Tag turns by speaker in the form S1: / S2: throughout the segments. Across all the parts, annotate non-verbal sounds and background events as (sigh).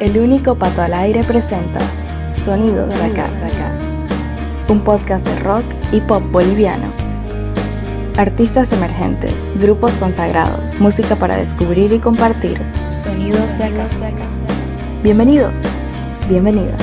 S1: El único pato al aire presenta Sonidos de acá, un podcast de rock y pop boliviano. Artistas emergentes, grupos consagrados, música para descubrir y compartir. Sonidos de acá. Bienvenido, bienvenida.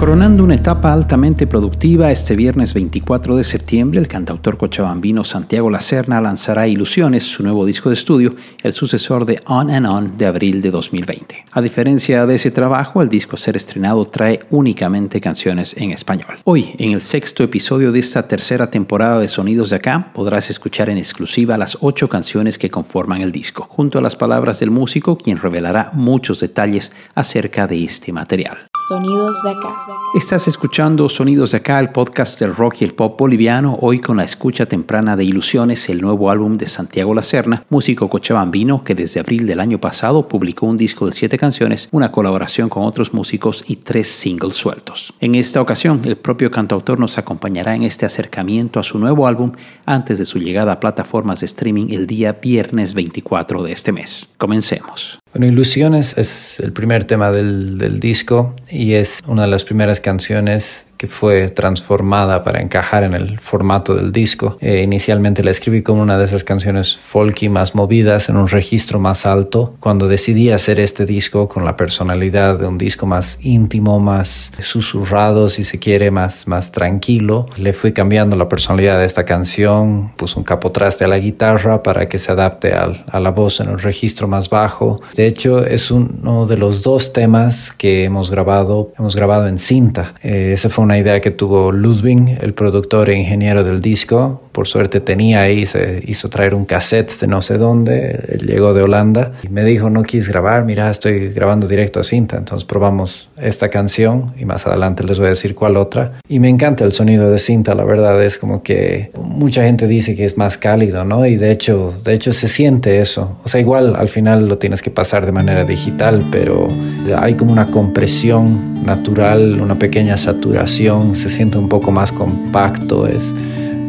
S2: Coronando una etapa altamente productiva, este viernes 24 de septiembre el cantautor cochabambino Santiago Lacerna lanzará Ilusiones, su nuevo disco de estudio, el sucesor de On and On de abril de 2020. A diferencia de ese trabajo, el disco ser estrenado trae únicamente canciones en español. Hoy, en el sexto episodio de esta tercera temporada de Sonidos de Acá, podrás escuchar en exclusiva las ocho canciones que conforman el disco, junto a las palabras del músico, quien revelará muchos detalles acerca de este material.
S1: Sonidos de acá.
S2: Estás escuchando Sonidos de acá, el podcast del rock y el pop boliviano, hoy con la escucha temprana de Ilusiones, el nuevo álbum de Santiago Lacerna, músico cochabambino que desde abril del año pasado publicó un disco de siete canciones, una colaboración con otros músicos y tres singles sueltos. En esta ocasión, el propio cantautor nos acompañará en este acercamiento a su nuevo álbum antes de su llegada a plataformas de streaming el día viernes 24 de este mes. Comencemos.
S3: Bueno, Ilusiones es el primer tema del, del, disco y es una de las primeras canciones que fue transformada para encajar en el formato del disco. Eh, inicialmente la escribí como una de esas canciones folky más movidas en un registro más alto. Cuando decidí hacer este disco con la personalidad de un disco más íntimo, más susurrado, si se quiere, más, más tranquilo, le fui cambiando la personalidad de esta canción, puse un capotraste a la guitarra para que se adapte al, a la voz en un registro más bajo. De hecho, es uno de los dos temas que hemos grabado, hemos grabado en cinta. Eh, ese fue una idea que tuvo Ludwig, el productor e ingeniero del disco. Por suerte tenía ahí, se hizo traer un cassette de no sé dónde, llegó de Holanda y me dijo, no quieres grabar, mira, estoy grabando directo a cinta. Entonces probamos esta canción y más adelante les voy a decir cuál otra. Y me encanta el sonido de cinta, la verdad es como que mucha gente dice que es más cálido, ¿no? Y de hecho, de hecho se siente eso. O sea, igual al final lo tienes que pasar de manera digital, pero hay como una compresión natural, una pequeña saturación se siente un poco más compacto. Es,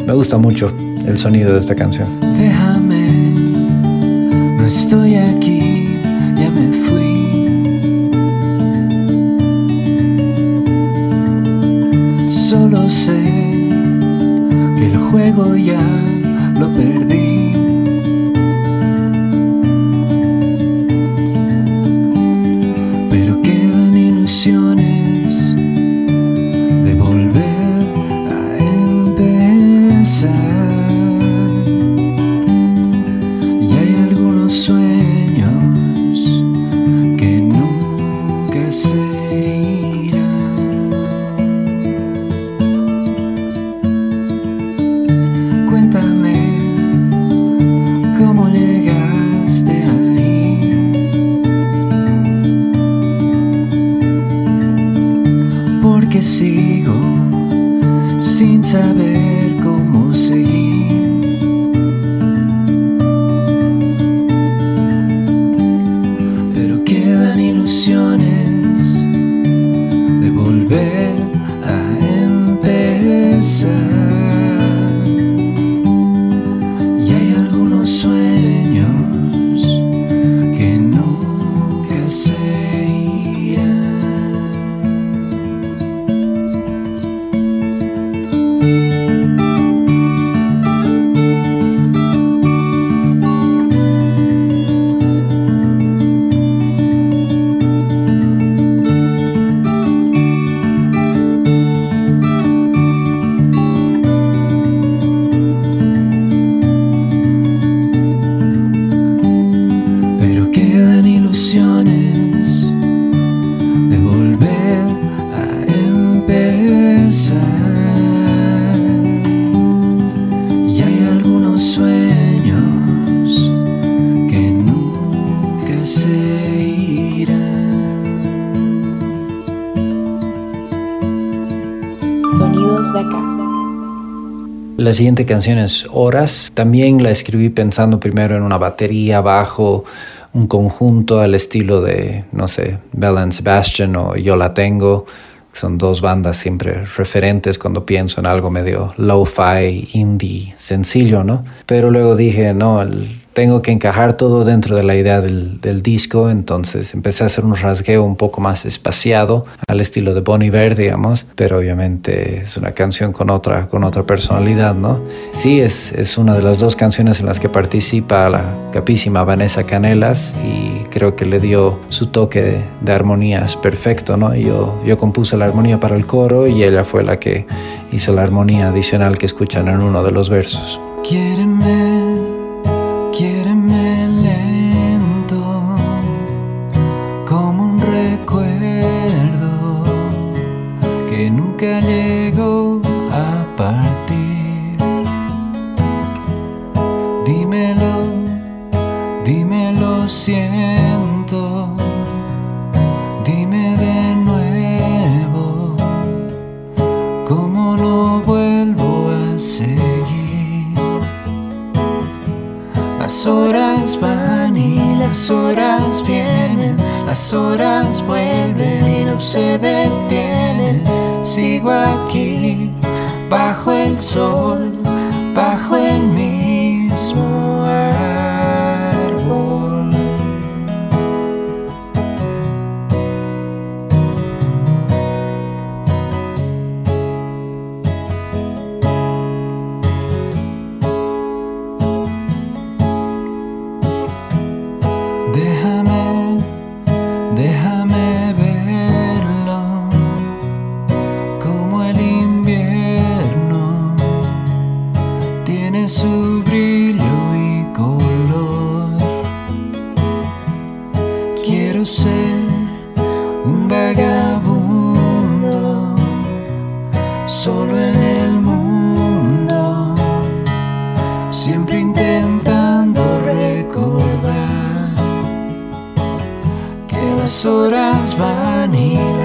S3: me gusta mucho el sonido de esta canción.
S4: Déjame, no estoy aquí, ya me fui. Solo sé que el juego ya lo perdí.
S3: La siguiente canción es Horas. También la escribí pensando primero en una batería, bajo, un conjunto al estilo de, no sé, Bell and Sebastian o Yo la tengo. Son dos bandas siempre referentes cuando pienso en algo medio lo-fi, indie, sencillo, ¿no? Pero luego dije, no, el, tengo que encajar todo dentro de la idea del, del, disco, entonces empecé a hacer un rasgueo un poco más espaciado al estilo de Bon Iver, digamos, pero obviamente es una canción con otra, con otra personalidad, ¿no? Sí, es, es una de las dos canciones en las que participa la capísima Vanessa Canelas y creo que le dio su toque de, de armonías perfecto, ¿no? Yo, yo compuse la armonía para el coro y ella fue la que hizo la armonía adicional que escuchan en uno de los versos.
S4: Quiéreme, nunca llegó a partir. Dímelo, dímelo siento, Las horas van y las horas vienen, las horas vuelven y no se detienen. Sigo aquí, bajo el sol,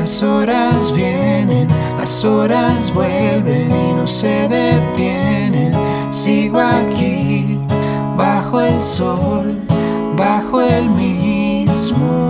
S4: las horas vienen, las horas vuelven y no se detienen. Sigo aquí, bajo el sol, bajo el mismo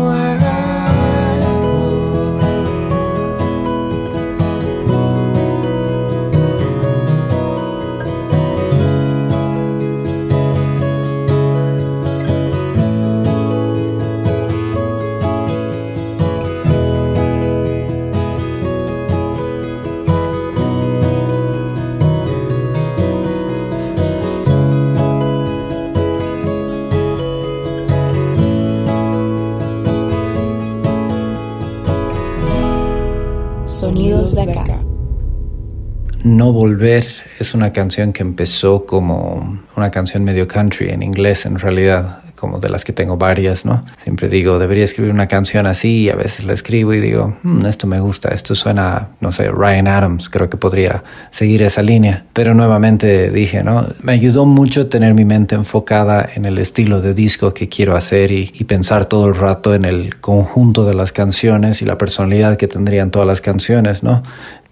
S3: No Volver es una canción que empezó como una canción medio country en inglés en realidad, como de las que tengo varias, ¿no? Siempre digo, debería escribir una canción así y a veces la escribo y digo, "Mm, esto me gusta, esto suena, no sé, Ryan Adams, creo que podría seguir esa línea. Pero nuevamente dije, ¿no? Me ayudó mucho tener mi mente enfocada en el estilo de disco que quiero hacer y, y pensar todo el rato en el conjunto de las canciones y la personalidad que tendrían todas las canciones, ¿no?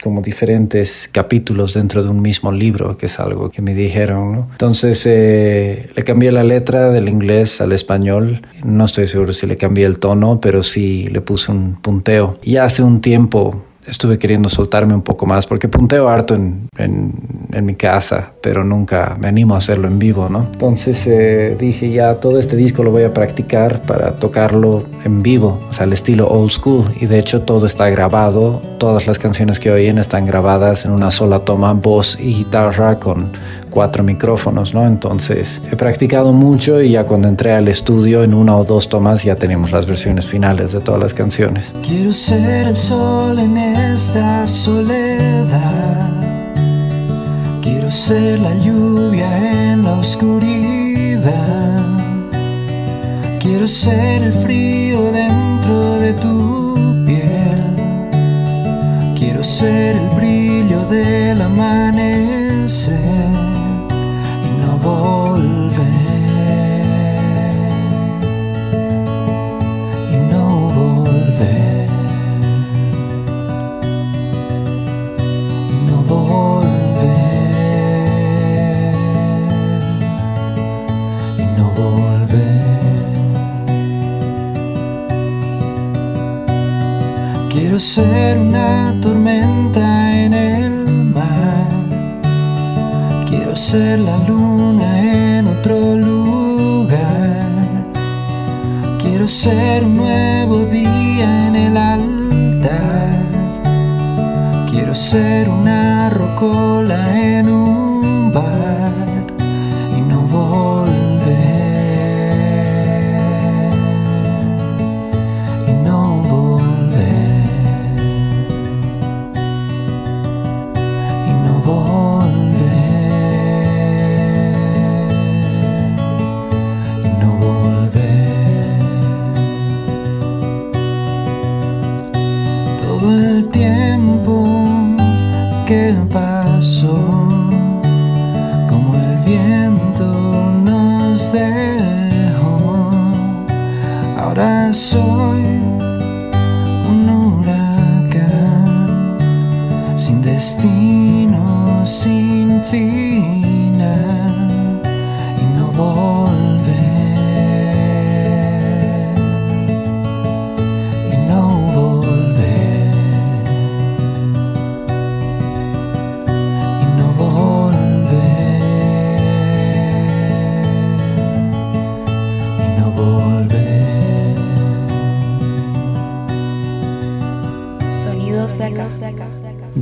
S3: Como diferentes capítulos dentro de un mismo libro, que es algo que me dijeron. ¿no? Entonces eh, le cambié la letra del inglés al español. No estoy seguro si le cambié el tono, pero sí le puse un punteo. Y hace un tiempo estuve queriendo soltarme un poco más porque punteo harto en, en, en mi casa, pero nunca me animo a hacerlo en vivo, ¿no? Entonces eh, dije ya todo este disco lo voy a practicar para tocarlo en vivo, o sea, al estilo old school. Y de hecho todo está grabado, todas las canciones que oyen están grabadas en una sola toma, voz y guitarra con cuatro micrófonos, ¿no? Entonces he practicado mucho y ya cuando entré al estudio en una o dos tomas ya tenemos las versiones finales de todas las canciones.
S4: Quiero ser el sol en esta soledad. Quiero ser la lluvia en la oscuridad. Quiero ser el frío dentro de tu piel. Quiero ser el brillo del amanecer y no volver. Y no volver. No volver. Y no volver. Quiero ser una tormenta en el mar. Quiero ser la luna Quiero ser un nuevo día en el altar. Quiero ser una rocola en destino, sin final y no volver.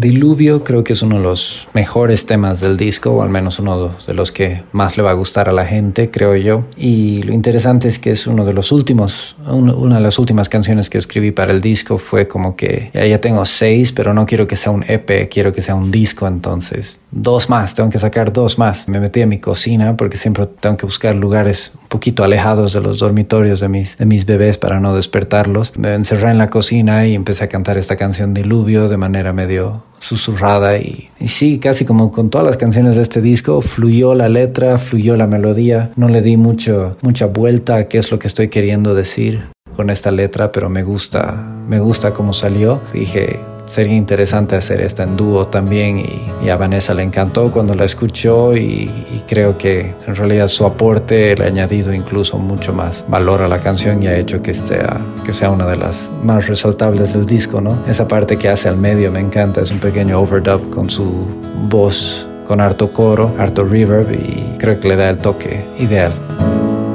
S3: Diluvio creo que es uno de los mejores temas del disco, o al menos uno de los que más le va a gustar a la gente, creo yo. Y lo interesante es que es uno de los últimos, un- una de las últimas canciones que escribí para el disco fue como que ya, ya tengo seis, pero no quiero que sea un EP, quiero que sea un disco, entonces dos más, tengo que sacar dos más. Me metí a mi cocina porque siempre tengo que buscar lugares un poquito alejados de los dormitorios de mis, de mis bebés para no despertarlos. Me encerré en la cocina y empecé a cantar esta canción Diluvio de manera medio susurrada y, sí, casi como con todas las canciones de este disco, fluyó la letra, fluyó la melodía, no le di mucho, mucha vuelta a qué es lo que estoy queriendo decir con esta letra, pero me gusta, me gusta cómo salió. Dije, sería interesante hacer esta en dúo también y, y a Vanessa le encantó cuando la escuchó y, y creo que en realidad su aporte le ha añadido incluso mucho más valor a la canción y ha hecho que, sea, que sea una de las más resaltables del disco, ¿no? Esa parte que hace al medio me encanta, es un pequeño overdub con su voz con harto coro, harto reverb y creo que le da el toque ideal.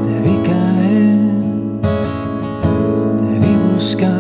S4: Te vi caer, te vi buscando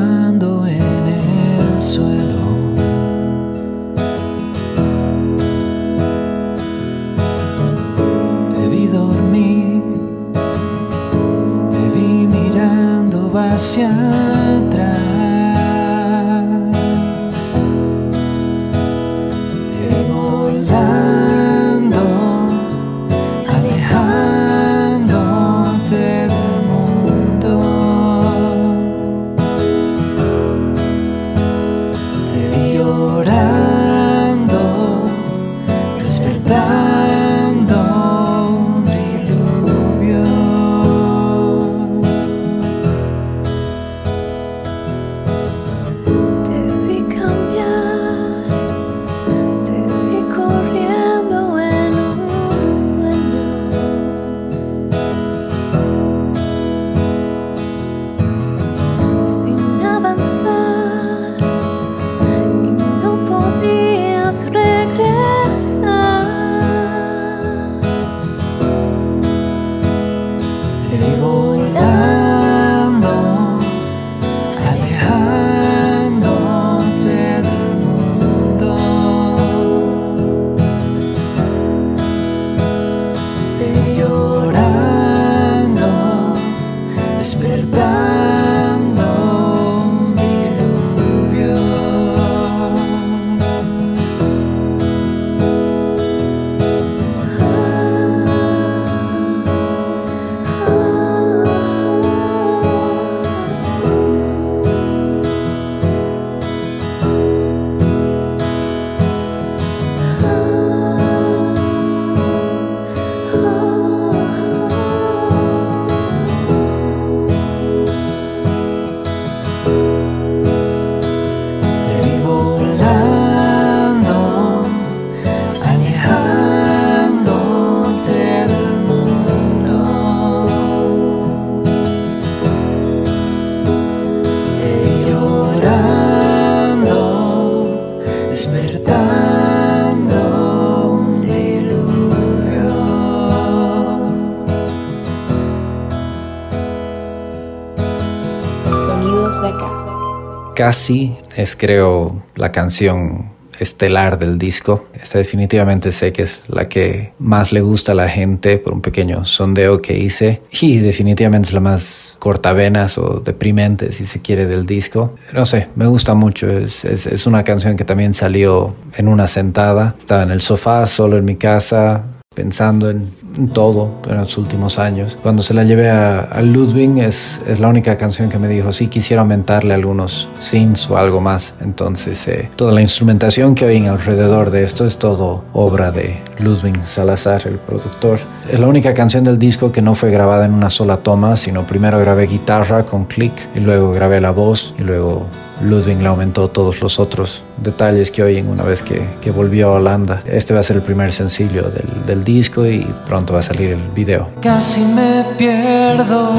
S3: Casi es creo la canción estelar del disco. Esta definitivamente sé que es la que más le gusta a la gente por un pequeño sondeo que hice y definitivamente es la más cortavenas o deprimente si se quiere del disco. No sé, me gusta mucho. Es, es, es una canción que también salió en una sentada. Estaba en el sofá, solo en mi casa, pensando en, todo en los últimos años. Cuando se la llevé a, a Ludwig es, es, la única canción que me dijo, sí, quisiera aumentarle algunos synths o algo más. Entonces, eh, toda la instrumentación que oyen alrededor de esto es todo obra de Ludwig Salazar, el productor. Es la única canción del disco que no fue grabada en una sola toma, sino primero grabé guitarra con click y luego grabé la voz y luego Ludwig le aumentó todos los otros detalles que oyen una vez que, que volvió a Holanda. Este va a ser el primer sencillo del, del, disco y pronto va a salir el video.
S4: Casi me pierdo,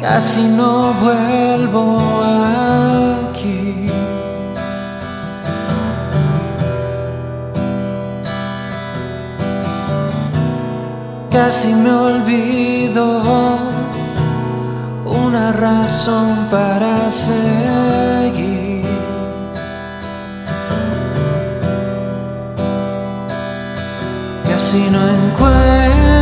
S4: casi no vuelvo aquí. Casi me olvido una razón para seguir. Casi no encuentro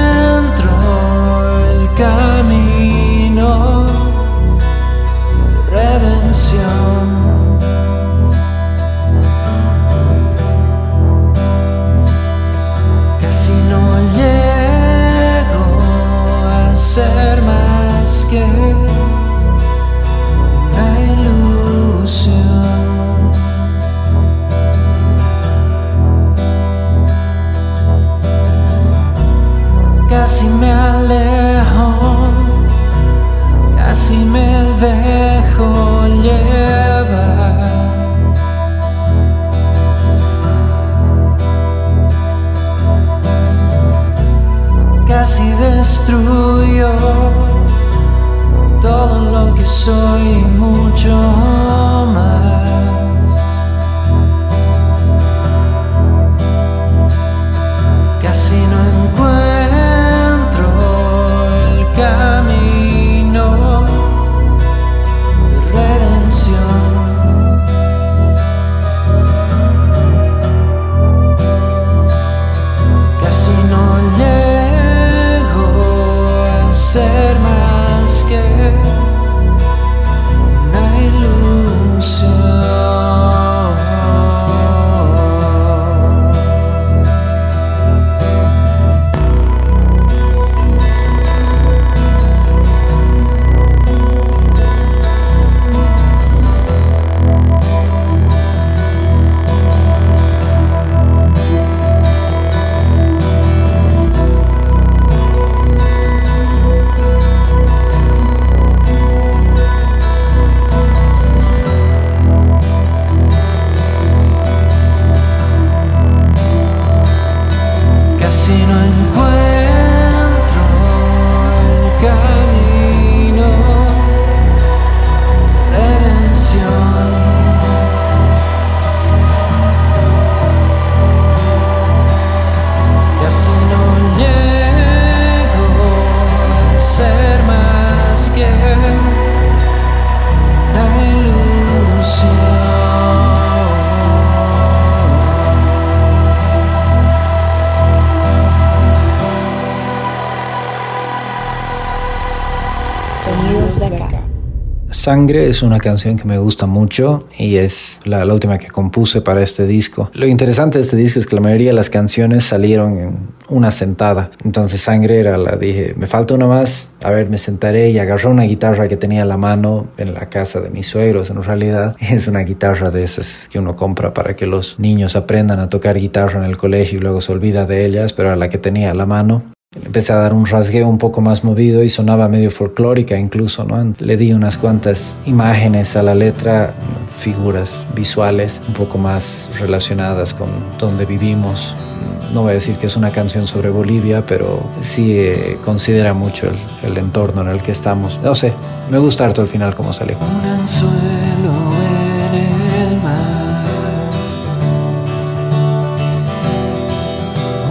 S3: Sangre es una canción que me gusta mucho y es la, última que compuse para este disco. Lo interesante de este disco es que la mayoría de las canciones salieron en una sentada. Entonces Sangre era la dije, me falta una más. A ver, me sentaré y agarré una guitarra que tenía a la mano en la casa de mis suegros. En realidad (laughs) es una guitarra de esas que uno compra para que los niños aprendan a tocar guitarra en el colegio y luego se olvida de ellas, pero era la que tenía a la mano. Empecé a dar un rasgueo un poco más movido y sonaba medio folclórica incluso, ¿no? Le di unas cuantas imágenes a la letra, figuras visuales un poco más relacionadas con donde vivimos. No voy a decir que es una canción sobre Bolivia, pero sí eh, considera mucho el, entorno en el que estamos. No sé, me gusta harto el final como salió.
S4: Un anzuelo en el mar.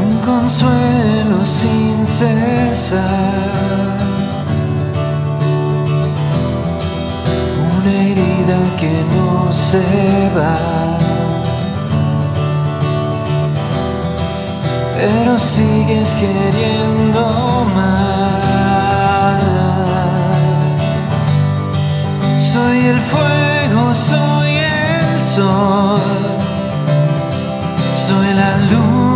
S4: Un consuelo sin cesar. que no se va. Pero sigues queriendo más. Soy el fuego, soy el sol. Soy la luz,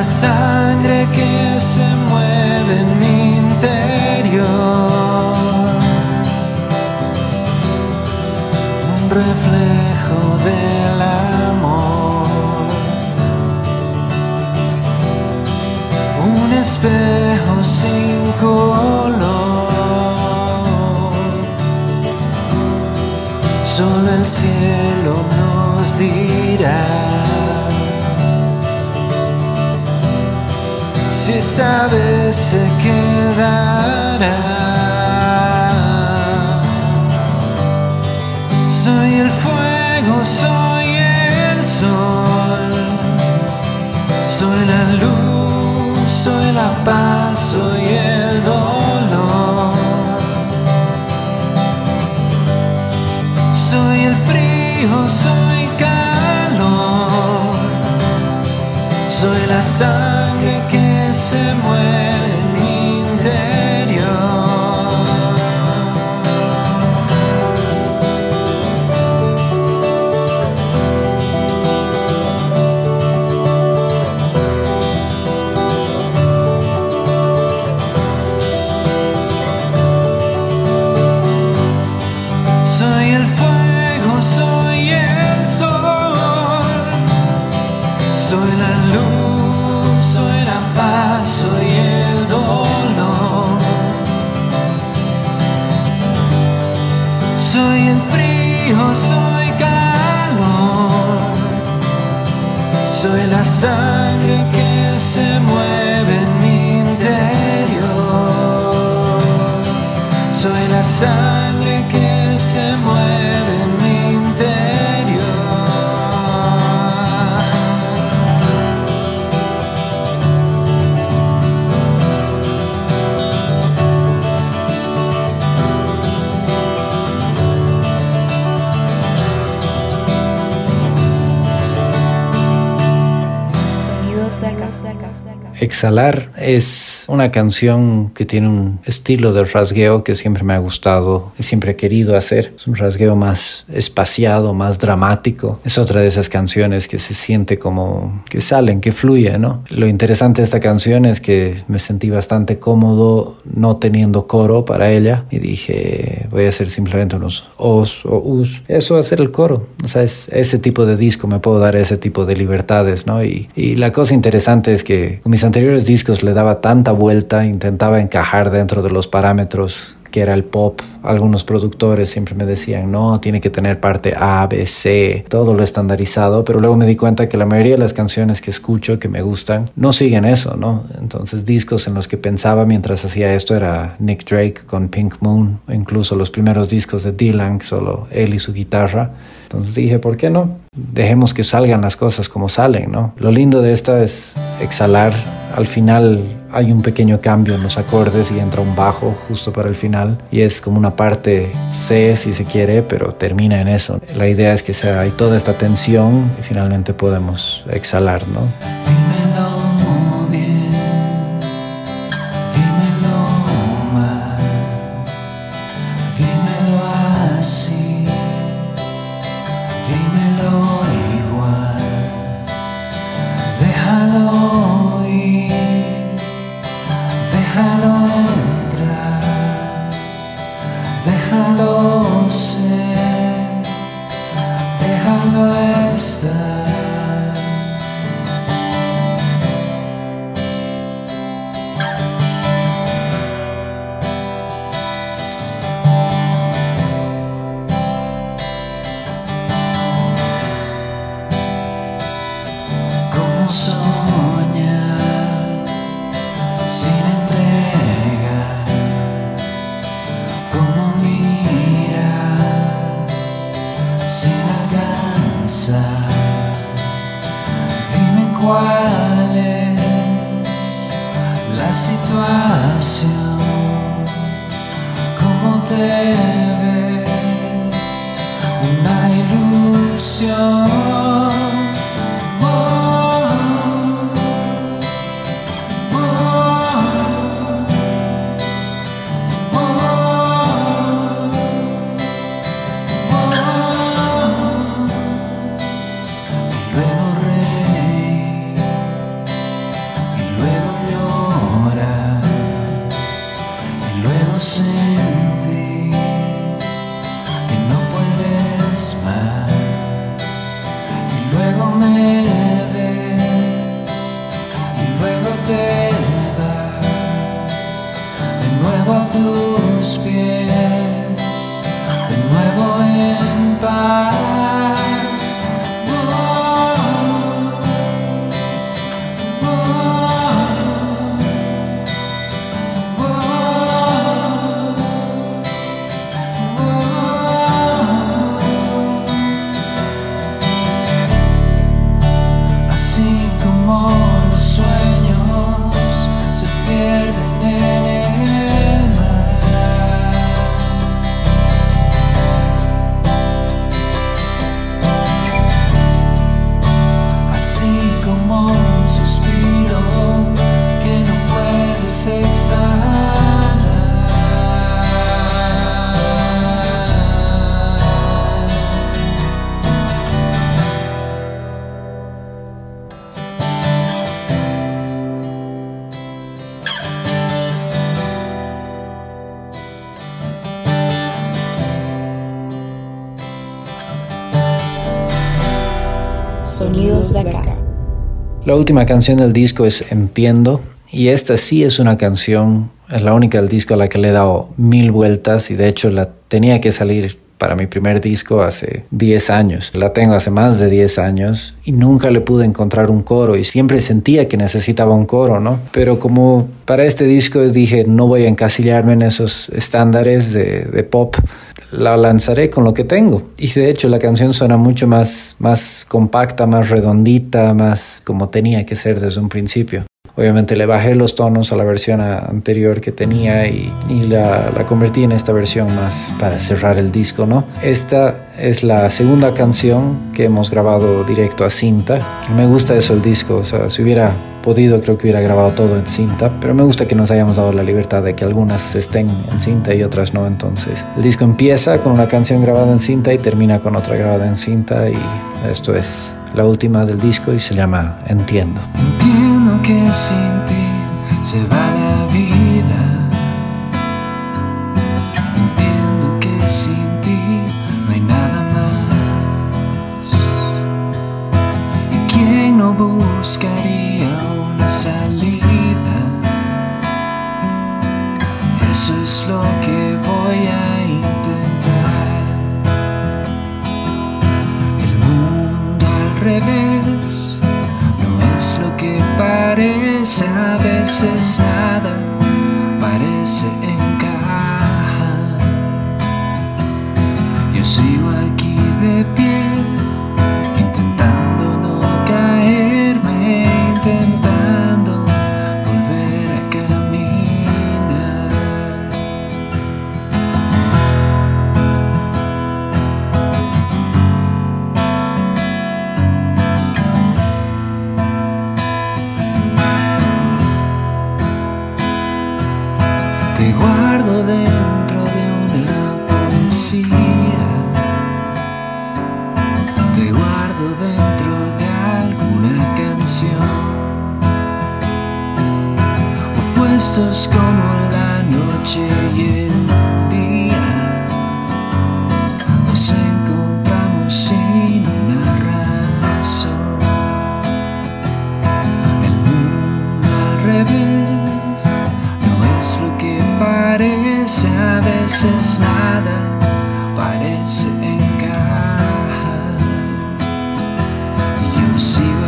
S4: la sangre que se mueve en mi interior. Un reflejo del amor. Un espejo sin color. Solo el cielo nos dirá esta vez se quedará. Soy el fuego, soy el sol, soy la luz, soy la paz, soy el dolor. Soy el frío, soy calor. Soy la sangre que
S3: Exhalar es una canción que tiene un estilo de rasgueo que siempre me ha gustado y siempre he querido hacer. Es un rasgueo más espaciado, más dramático. Es otra de esas canciones que se siente como que salen, que fluye, ¿no? Lo interesante de esta canción es que me sentí bastante cómodo no teniendo coro para ella y dije, voy a hacer simplemente unos os o us. Eso va a ser el coro. O sea, es ese tipo de disco, me puedo dar ese tipo de libertades, ¿no? Y, y la cosa interesante es que con mis anteriores discos le daba tanta vuelta, intentaba encajar dentro de los parámetros que era el pop. Algunos productores siempre me decían, no, tiene que tener parte A, B, C, todo lo estandarizado, pero luego me di cuenta que la mayoría de las canciones que escucho, que me gustan, no siguen eso, ¿no? Entonces discos en los que pensaba mientras hacía esto era Nick Drake con Pink Moon, incluso los primeros discos de Dylan, solo él y su guitarra. Entonces dije, ¿por qué no? Dejemos que salgan las cosas como salen, ¿no? Lo lindo de esta es exhalar. Al final hay un pequeño cambio en los acordes y entra un bajo justo para el final y es como una parte C si se quiere, pero termina en eso. La idea es que sea, hay toda esta tensión y finalmente podemos exhalar, ¿no?
S4: La
S3: última canción del disco es Entiendo y esta sí es una canción, es la única del disco a la que le he dado mil vueltas y de hecho la tenía que salir para mi primer disco hace 10 años. La tengo hace más de 10 años y nunca le pude encontrar un coro y siempre sentía que necesitaba un coro, ¿no? Pero como para este disco dije, no voy a encasillarme en esos estándares de, de pop, la lanzaré con lo que tengo. Y de hecho la canción suena mucho más, más compacta, más redondita, más como tenía que ser desde un principio. Obviamente le bajé los tonos a la versión anterior que tenía y, la convertí en esta versión más para cerrar el disco, ¿no? Esta es la segunda canción que hemos grabado directo a cinta. Me gusta eso el disco, o sea, si hubiera podido creo que hubiera grabado todo en cinta, pero me gusta que nos hayamos dado la libertad de que algunas estén en cinta y otras no, entonces el disco empieza con una canción grabada en cinta y termina con otra grabada en cinta y esto es la última del disco y se llama Entiendo.
S4: Entiendo que sin ti se va la vida. Entiendo que sin ti no hay nada más. ¿Y quién no buscaría parece, a veces nada parece, a veces nada parece encajar. Y Yo sigo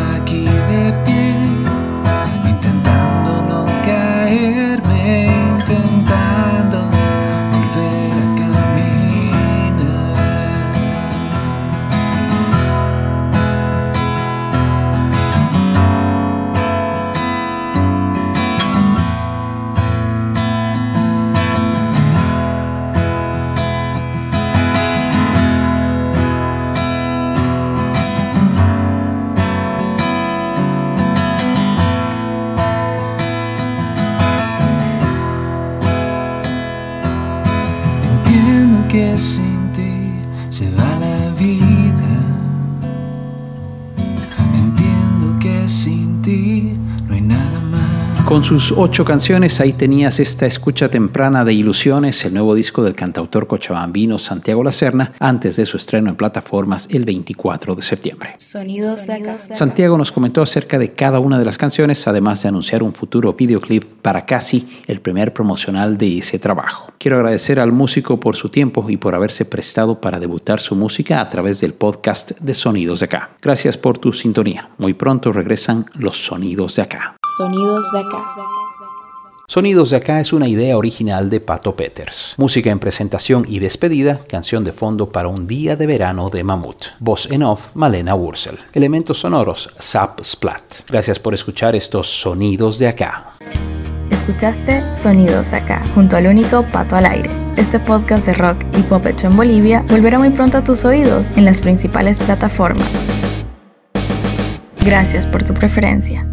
S2: sus ocho canciones, ahí tenías esta escucha temprana de Ilusiones, el nuevo disco del cantautor cochabambino Santiago Lacerna, antes de su estreno en plataformas el 24 de septiembre.
S1: Sonidos de acá.
S2: Santiago nos comentó acerca de cada una de las canciones, además de anunciar un futuro videoclip para casi el primer promocional de ese trabajo. Quiero agradecer al músico por su tiempo y por haberse prestado para debutar su música a través del podcast de Sonidos de Acá. Gracias por tu sintonía. Muy pronto regresan los Sonidos de Acá.
S1: Sonidos de acá.
S2: Sonidos de acá es una idea original de Pato Peters. Música en presentación y despedida, canción de fondo para un día de verano de Mamut. Voz en off, Malena Wursel. Elementos sonoros, Zap Splat. Gracias por escuchar estos Sonidos de acá.
S1: Escuchaste Sonidos de acá, junto al único Pato al Aire. Este podcast de rock y pop hecho en Bolivia volverá muy pronto a tus oídos en las principales plataformas. Gracias por tu preferencia.